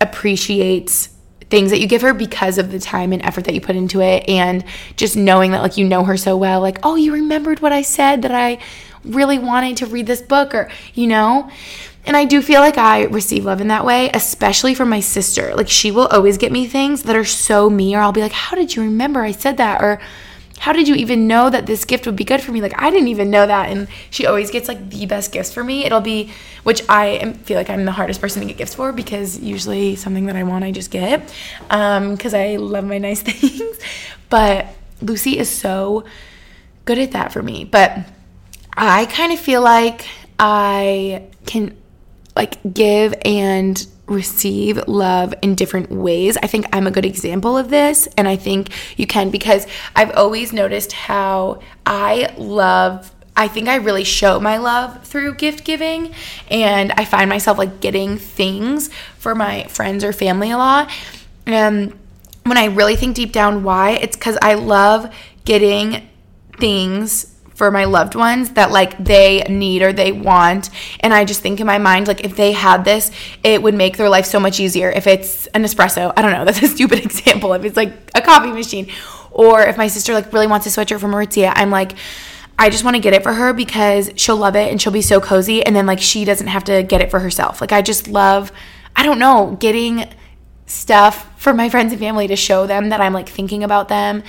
appreciates things that you give her because of the time and effort that you put into it and just knowing that like you know her so well like oh you remembered what i said that i really wanted to read this book or you know and I do feel like I receive love in that way, especially from my sister. Like she will always get me things that are so me, or I'll be like, How did you remember I said that? Or how did you even know that this gift would be good for me? Like I didn't even know that. And she always gets like the best gifts for me. It'll be which I feel like I'm the hardest person to get gifts for because usually something that I want I just get. Um, because I love my nice things. but Lucy is so good at that for me. But I kind of feel like I can like give and receive love in different ways. I think I'm a good example of this, and I think you can because I've always noticed how I love. I think I really show my love through gift giving, and I find myself like getting things for my friends or family a lot. And when I really think deep down why, it's because I love getting things for my loved ones that like they need or they want. And i just think in my mind like if they had this it would make their life so much easier. If it's an espresso i don't know that's a stupid example. If it's like a coffee machine. Or if my sister like really wants a sweatshirt from Aritzia i'm like I just want to get it for her because she'll love it and she'll be so cozy. And then like she doesn't have to get it for herself. Like I just love I don't know, getting stuff for my friends and family to show them that I'm like thinking about them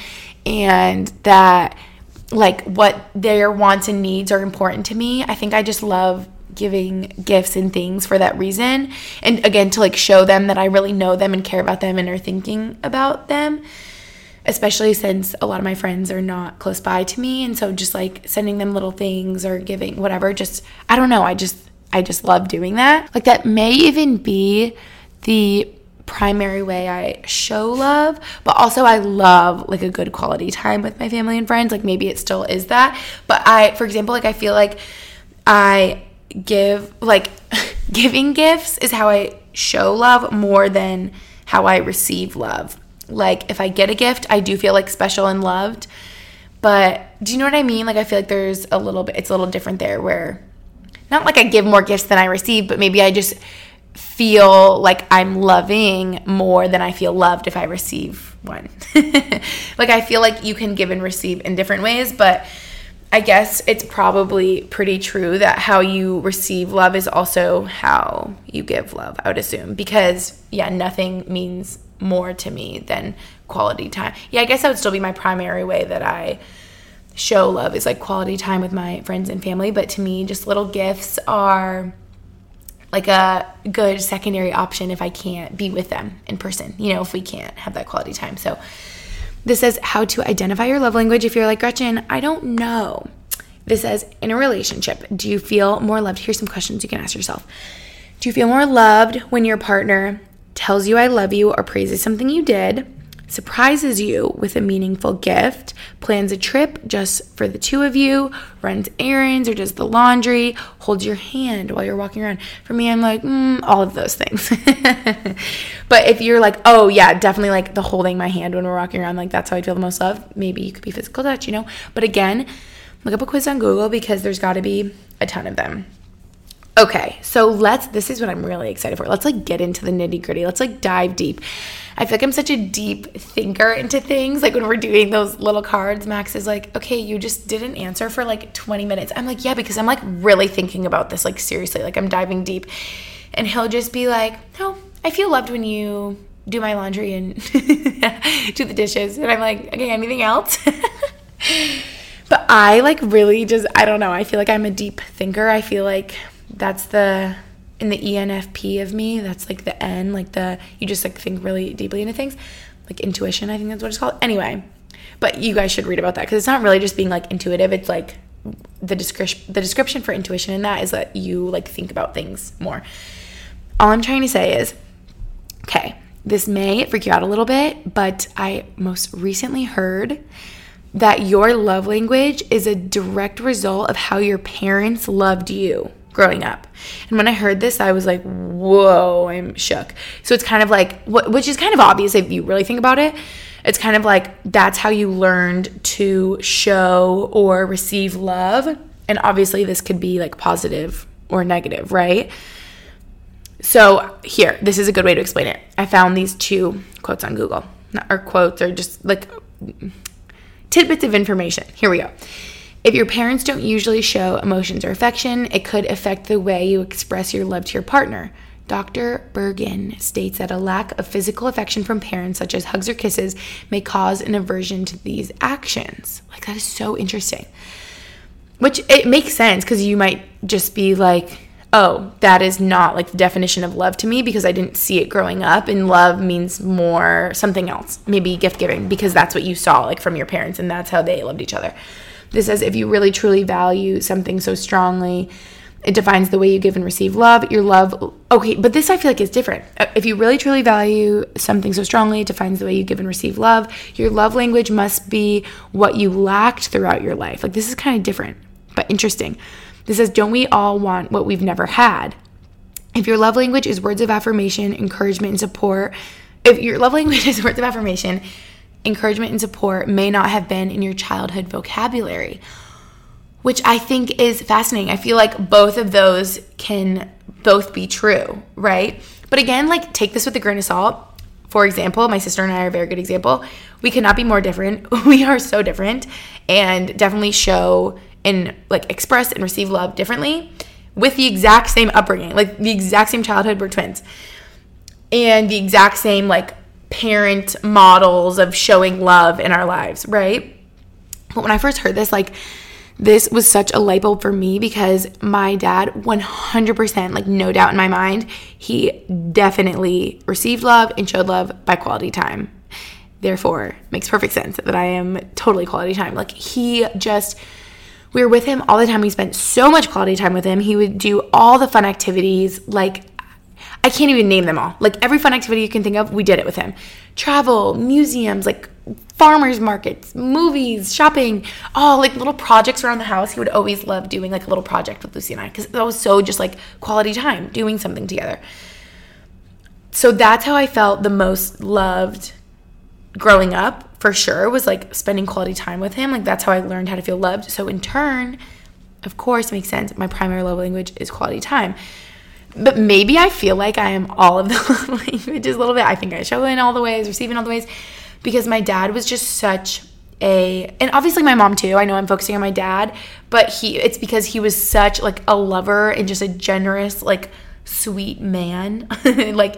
and that like what their wants and needs are important to me. I think I just love giving gifts and things for that reason. And again, to like show them that I really know them and care about them and are thinking about them. Especially since a lot of my friends are not close by to me. And so just like sending them little things or giving whatever, just, I don't know. I just, I just love doing that. Like that may even be the primary way I show love, but also I love like a good quality time with my family and friends. Like maybe it still is that. But I, for example, like I feel like I give, like, giving gifts is how I show love more than how I receive love. Like if I get a gift, I do feel like special and loved. But do you know what I mean? Like I feel like there's a little bit, it's a little different there where not like I give more gifts than I receive, but maybe I just feel like I'm loving more than I feel loved if I receive one. like I feel like you can give and receive in different ways, but I guess it's probably pretty true that how you receive love is also how you give love, I would assume. Because, yeah, nothing means more to me than quality time. Yeah, I guess that would still be my primary way that I show love is like quality time with my friends and family. But to me, just little gifts are like a good secondary option if I can't be with them in person, you know, if we can't have that quality time. So this says how to identify your love language. If you're like, Gretchen, I don't know. This says in a relationship, do you feel more loved? Here's some questions you can ask yourself. Do you feel more loved when your partner tells you I love you or praises something you did? Surprises you with a meaningful gift, plans a trip just for the two of you, runs errands or does the laundry, holds your hand while you're walking around. For me, I'm like, mm, all of those things. but if you're like, oh, yeah, definitely like the holding my hand when we're walking around, like that's how I feel the most love, maybe you could be physical touch, you know? But again, look up a quiz on Google because there's got to be a ton of them. Okay, so let's, this is what I'm really excited for. Let's like get into the nitty gritty. Let's like dive deep. I feel like I'm such a deep thinker into things. Like when we're doing those little cards, Max is like, okay, you just didn't answer for like 20 minutes. I'm like, yeah, because I'm like really thinking about this, like seriously, like I'm diving deep. And he'll just be like, oh, I feel loved when you do my laundry and do the dishes. And I'm like, okay, anything else? but I like really just, I don't know. I feel like I'm a deep thinker. I feel like that's the in the ENFP of me, that's like the N, like the you just like think really deeply into things, like intuition. I think that's what it's called. Anyway, but you guys should read about that because it's not really just being like intuitive. It's like the description the description for intuition in that is that you like think about things more. All I'm trying to say is, okay, this may freak you out a little bit, but I most recently heard that your love language is a direct result of how your parents loved you growing up. And when I heard this, I was like, whoa, I'm shook. So it's kind of like, which is kind of obvious if you really think about it. It's kind of like that's how you learned to show or receive love. And obviously, this could be like positive or negative, right? So, here, this is a good way to explain it. I found these two quotes on Google, or quotes, or just like tidbits of information. Here we go. If your parents don't usually show emotions or affection, it could affect the way you express your love to your partner. Dr. Bergen states that a lack of physical affection from parents, such as hugs or kisses, may cause an aversion to these actions. Like, that is so interesting. Which it makes sense because you might just be like, oh, that is not like the definition of love to me because I didn't see it growing up. And love means more something else, maybe gift giving, because that's what you saw like from your parents and that's how they loved each other. This says if you really truly value something so strongly, it defines the way you give and receive love. Your love, okay, but this I feel like is different. Uh, if you really truly value something so strongly, it defines the way you give and receive love. Your love language must be what you lacked throughout your life. Like this is kind of different, but interesting. This says, don't we all want what we've never had? If your love language is words of affirmation, encouragement, and support, if your love language is words of affirmation, encouragement and support may not have been in your childhood vocabulary, which I think is fascinating. I feel like both of those can both be true, right? But again, like take this with a grain of salt. For example, my sister and I are a very good example. We could not be more different. We are so different and definitely show and like express and receive love differently with the exact same upbringing, like the exact same childhood. We're twins. And the exact same like parent models of showing love in our lives, right? But when I first heard this, like, this was such a light bulb for me because my dad, 100%, like, no doubt in my mind, he definitely received love and showed love by quality time. Therefore, makes perfect sense that I am totally quality time. Like, he just, we were with him all the time. We spent so much quality time with him. He would do all the fun activities. Like, I can't even name them all. Like every fun activity you can think of, we did it with him. Travel, museums, like farmers markets, movies, shopping, all like little projects around the house. He would always love doing like a little project with Lucy and I because that was so just like quality time, doing something together. So that's how I felt the most loved growing up for sure was like spending quality time with him. Like that's how I learned how to feel loved. So in turn, of course, makes sense. My primary love language is quality time. But maybe I feel like I am all of the languages a little bit. I think I show in all the ways, receive in all the ways, because my dad was just such a and obviously my mom too. I know I'm focusing on my dad, but he it's because he was such like a lover and just a generous, like sweet man. like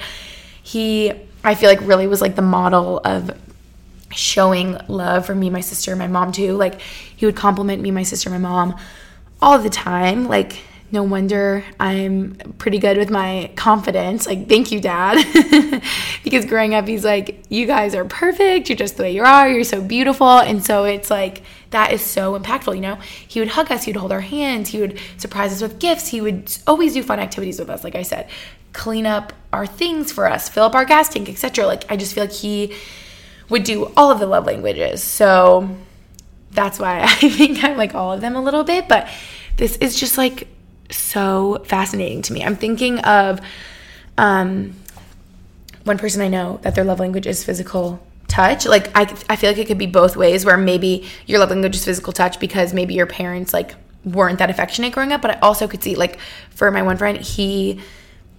he I feel like really was like the model of showing love for me, my sister, my mom too. Like he would compliment me, my sister, my mom all the time. Like no wonder I'm pretty good with my confidence. Like, thank you, dad. because growing up, he's like, you guys are perfect. You're just the way you are. You're so beautiful. And so it's like, that is so impactful, you know? He would hug us, he would hold our hands, he would surprise us with gifts, he would always do fun activities with us, like I said, clean up our things for us, fill up our gas tank, etc. Like, I just feel like he would do all of the love languages. So that's why I think I like all of them a little bit. But this is just like so fascinating to me. I'm thinking of um, one person I know that their love language is physical touch. Like I, I feel like it could be both ways where maybe your love language is physical touch because maybe your parents like weren't that affectionate growing up. But I also could see like for my one friend, he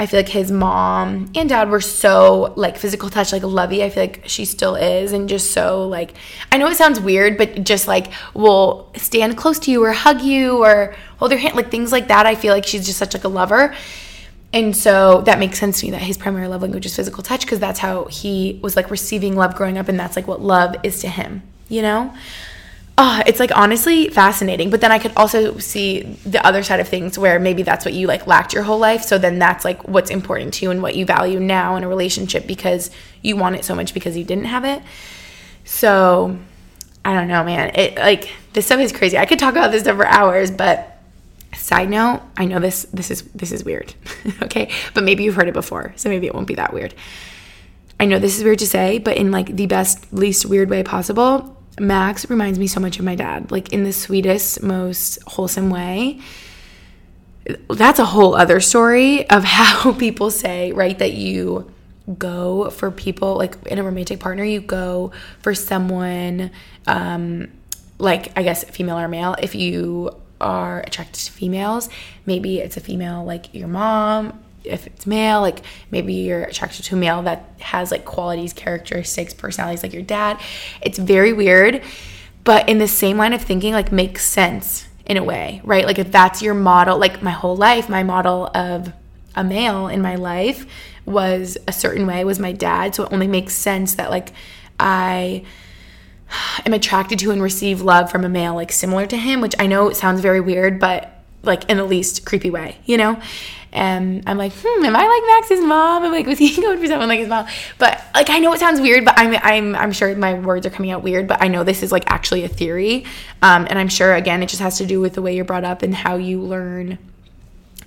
I feel like his mom and dad were so like physical touch, like lovey. I feel like she still is, and just so like I know it sounds weird, but just like will stand close to you or hug you or hold your hand, like things like that. I feel like she's just such like a lover, and so that makes sense to me that his primary love language is physical touch because that's how he was like receiving love growing up, and that's like what love is to him, you know oh, it's like honestly fascinating. But then I could also see the other side of things where maybe that's what you like lacked your whole life. So then that's like what's important to you and what you value now in a relationship because you want it so much because you didn't have it. So I don't know, man. It like this stuff is crazy. I could talk about this stuff for hours, but side note, I know this this is this is weird. okay? But maybe you've heard it before, so maybe it won't be that weird. I know this is weird to say, but in like the best least weird way possible, Max reminds me so much of my dad, like in the sweetest, most wholesome way. That's a whole other story of how people say, right, that you go for people like in a romantic partner, you go for someone, um, like I guess female or male. If you are attracted to females, maybe it's a female like your mom if it's male, like maybe you're attracted to a male that has like qualities, characteristics, personalities like your dad. It's very weird, but in the same line of thinking, like makes sense in a way, right? Like if that's your model, like my whole life, my model of a male in my life was a certain way, was my dad. So it only makes sense that like I am attracted to and receive love from a male like similar to him, which I know sounds very weird, but like in the least creepy way, you know? And I'm like, hmm, am I like Max's mom? I'm like, was he going for someone like his mom? But like, I know it sounds weird, but I'm I'm I'm sure my words are coming out weird. But I know this is like actually a theory, um, and I'm sure again it just has to do with the way you're brought up and how you learn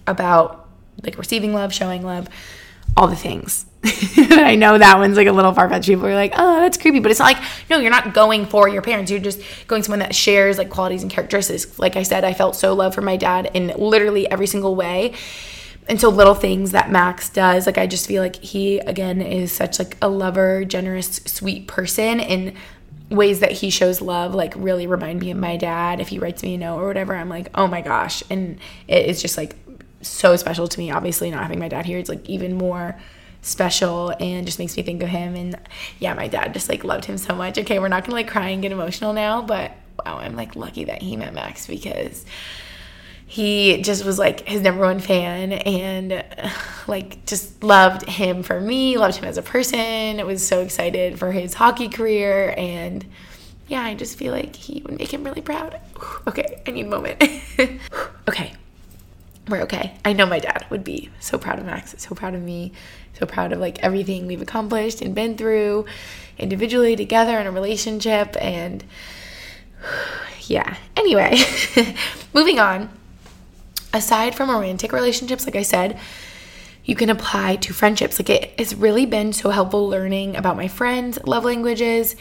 about like receiving love, showing love, all the things. I know that one's like a little far fetched. People are like, oh, that's creepy. But it's not like, no, you're not going for your parents. You're just going someone that shares like qualities and characteristics. Like I said, I felt so loved for my dad in literally every single way and so little things that Max does, like I just feel like he again is such like a lover, generous, sweet person and ways that he shows love like really remind me of my dad. If he writes me a note or whatever, I'm like, "Oh my gosh." And it is just like so special to me. Obviously, not having my dad here, it's like even more special and just makes me think of him and yeah, my dad just like loved him so much. Okay, we're not going to like cry and get emotional now, but wow, I'm like lucky that he met Max because he just was like his number one fan and like just loved him for me, loved him as a person. Was so excited for his hockey career and yeah, I just feel like he would make him really proud. Okay, I need a moment. okay. We're okay. I know my dad would be so proud of Max, so proud of me, so proud of like everything we've accomplished and been through individually together in a relationship and yeah. Anyway, moving on aside from romantic relationships, like I said, you can apply to friendships. Like it has really been so helpful learning about my friends' love languages.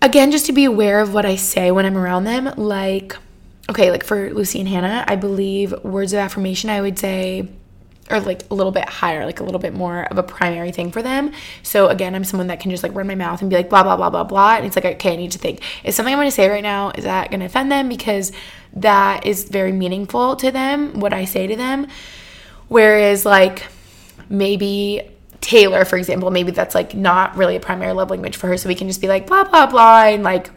Again, just to be aware of what I say when I'm around them. Like, okay, like for Lucy and Hannah, I believe words of affirmation, I would say, are like a little bit higher, like a little bit more of a primary thing for them. So again, I'm someone that can just like run my mouth and be like blah blah blah blah blah. And it's like, okay, I need to think, is something I'm gonna say right now, is that gonna offend them? Because that is very meaningful to them, what I say to them. Whereas, like, maybe Taylor, for example, maybe that's like not really a primary love language for her. So we can just be like, blah, blah, blah, and like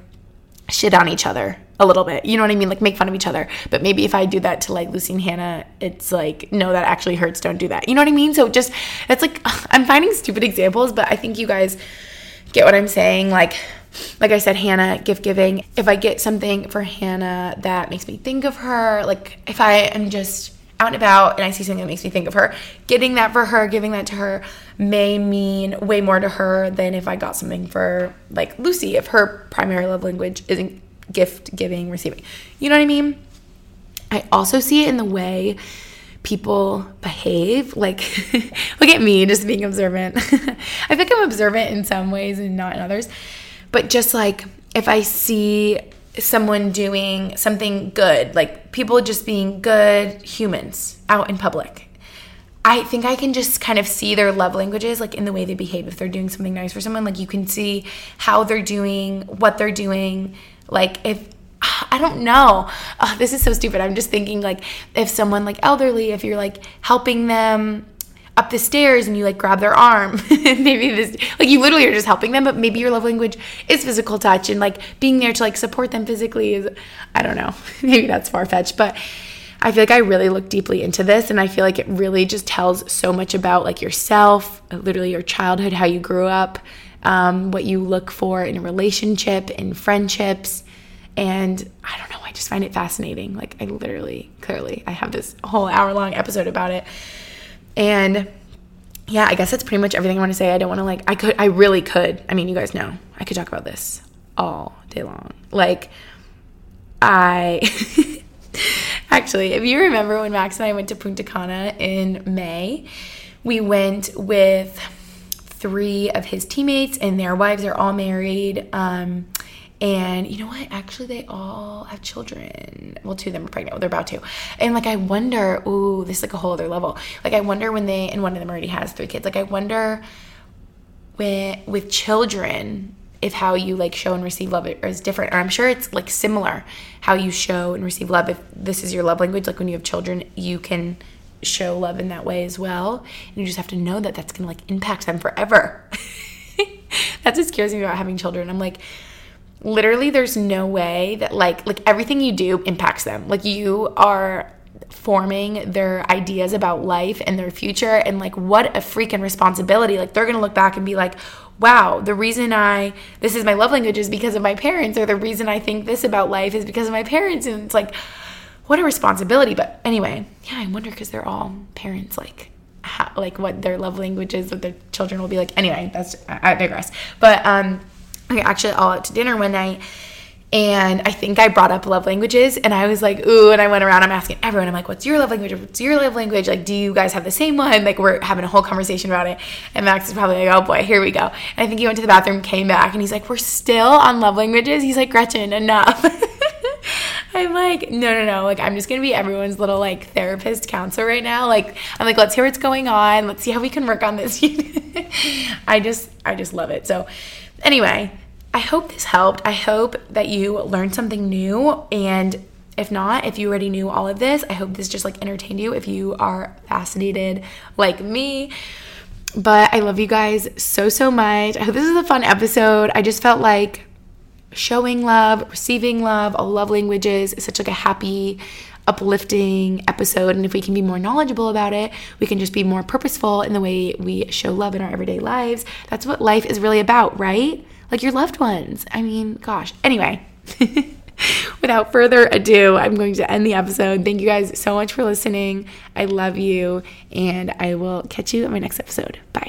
shit on each other a little bit. You know what I mean? Like make fun of each other. But maybe if I do that to like Lucy and Hannah, it's like, no, that actually hurts. Don't do that. You know what I mean? So just, it's like, I'm finding stupid examples, but I think you guys get what I'm saying. Like, like I said, Hannah, gift giving. If I get something for Hannah that makes me think of her, like if I am just out and about and I see something that makes me think of her, getting that for her, giving that to her may mean way more to her than if I got something for like Lucy, if her primary love language isn't gift giving, receiving. You know what I mean? I also see it in the way people behave. Like, look at me just being observant. I think I'm observant in some ways and not in others. But just like if I see someone doing something good, like people just being good humans out in public. I think I can just kind of see their love languages, like in the way they behave. If they're doing something nice for someone, like you can see how they're doing, what they're doing. Like if I don't know. Oh, this is so stupid. I'm just thinking like if someone like elderly, if you're like helping them up the stairs and you like grab their arm. maybe this, like you literally are just helping them, but maybe your love language is physical touch and like being there to like support them physically is, I don't know, maybe that's far fetched, but I feel like I really look deeply into this and I feel like it really just tells so much about like yourself, literally your childhood, how you grew up, um, what you look for in a relationship, in friendships. And I don't know, I just find it fascinating. Like, I literally, clearly, I have this whole hour long episode about it. And yeah, I guess that's pretty much everything I want to say. I don't want to like I could I really could. I mean, you guys know. I could talk about this all day long. Like I actually, if you remember when Max and I went to Punta Cana in May, we went with three of his teammates and their wives are all married. Um, and you know what? Actually, they all have children. Well, two of them are pregnant. Well, they're about to. And like, I wonder, ooh, this is like a whole other level. Like, I wonder when they, and one of them already has three kids. Like, I wonder when, with children, if how you like show and receive love is different. Or I'm sure it's like similar how you show and receive love. If this is your love language, like when you have children, you can show love in that way as well. And you just have to know that that's gonna like impact them forever. that's what scares me about having children. I'm like, literally there's no way that like like everything you do impacts them like you are forming their ideas about life and their future and like what a freaking responsibility like they're gonna look back and be like wow the reason i this is my love language is because of my parents or the reason i think this about life is because of my parents and it's like what a responsibility but anyway yeah i wonder because they're all parents like how, like what their love language is what their children will be like anyway that's i digress but um we actually all out to dinner one night and I think I brought up love languages and I was like, ooh, and I went around, I'm asking everyone, I'm like, what's your love language? What's your love language? Like, do you guys have the same one? Like, we're having a whole conversation about it. And Max is probably like, oh boy, here we go. And I think he went to the bathroom, came back, and he's like, we're still on love languages. He's like, Gretchen, enough. I'm like, no, no, no. Like, I'm just gonna be everyone's little like therapist counselor right now. Like, I'm like, let's hear what's going on. Let's see how we can work on this. I just, I just love it. So, anyway, I hope this helped. I hope that you learned something new. And if not, if you already knew all of this, I hope this just like entertained you if you are fascinated like me. But I love you guys so, so much. I hope this is a fun episode. I just felt like showing love, receiving love, all love languages It's such like a happy, uplifting episode. And if we can be more knowledgeable about it, we can just be more purposeful in the way we show love in our everyday lives. That's what life is really about, right? like your loved ones. I mean, gosh. Anyway, without further ado, I'm going to end the episode. Thank you guys so much for listening. I love you, and I will catch you in my next episode. Bye.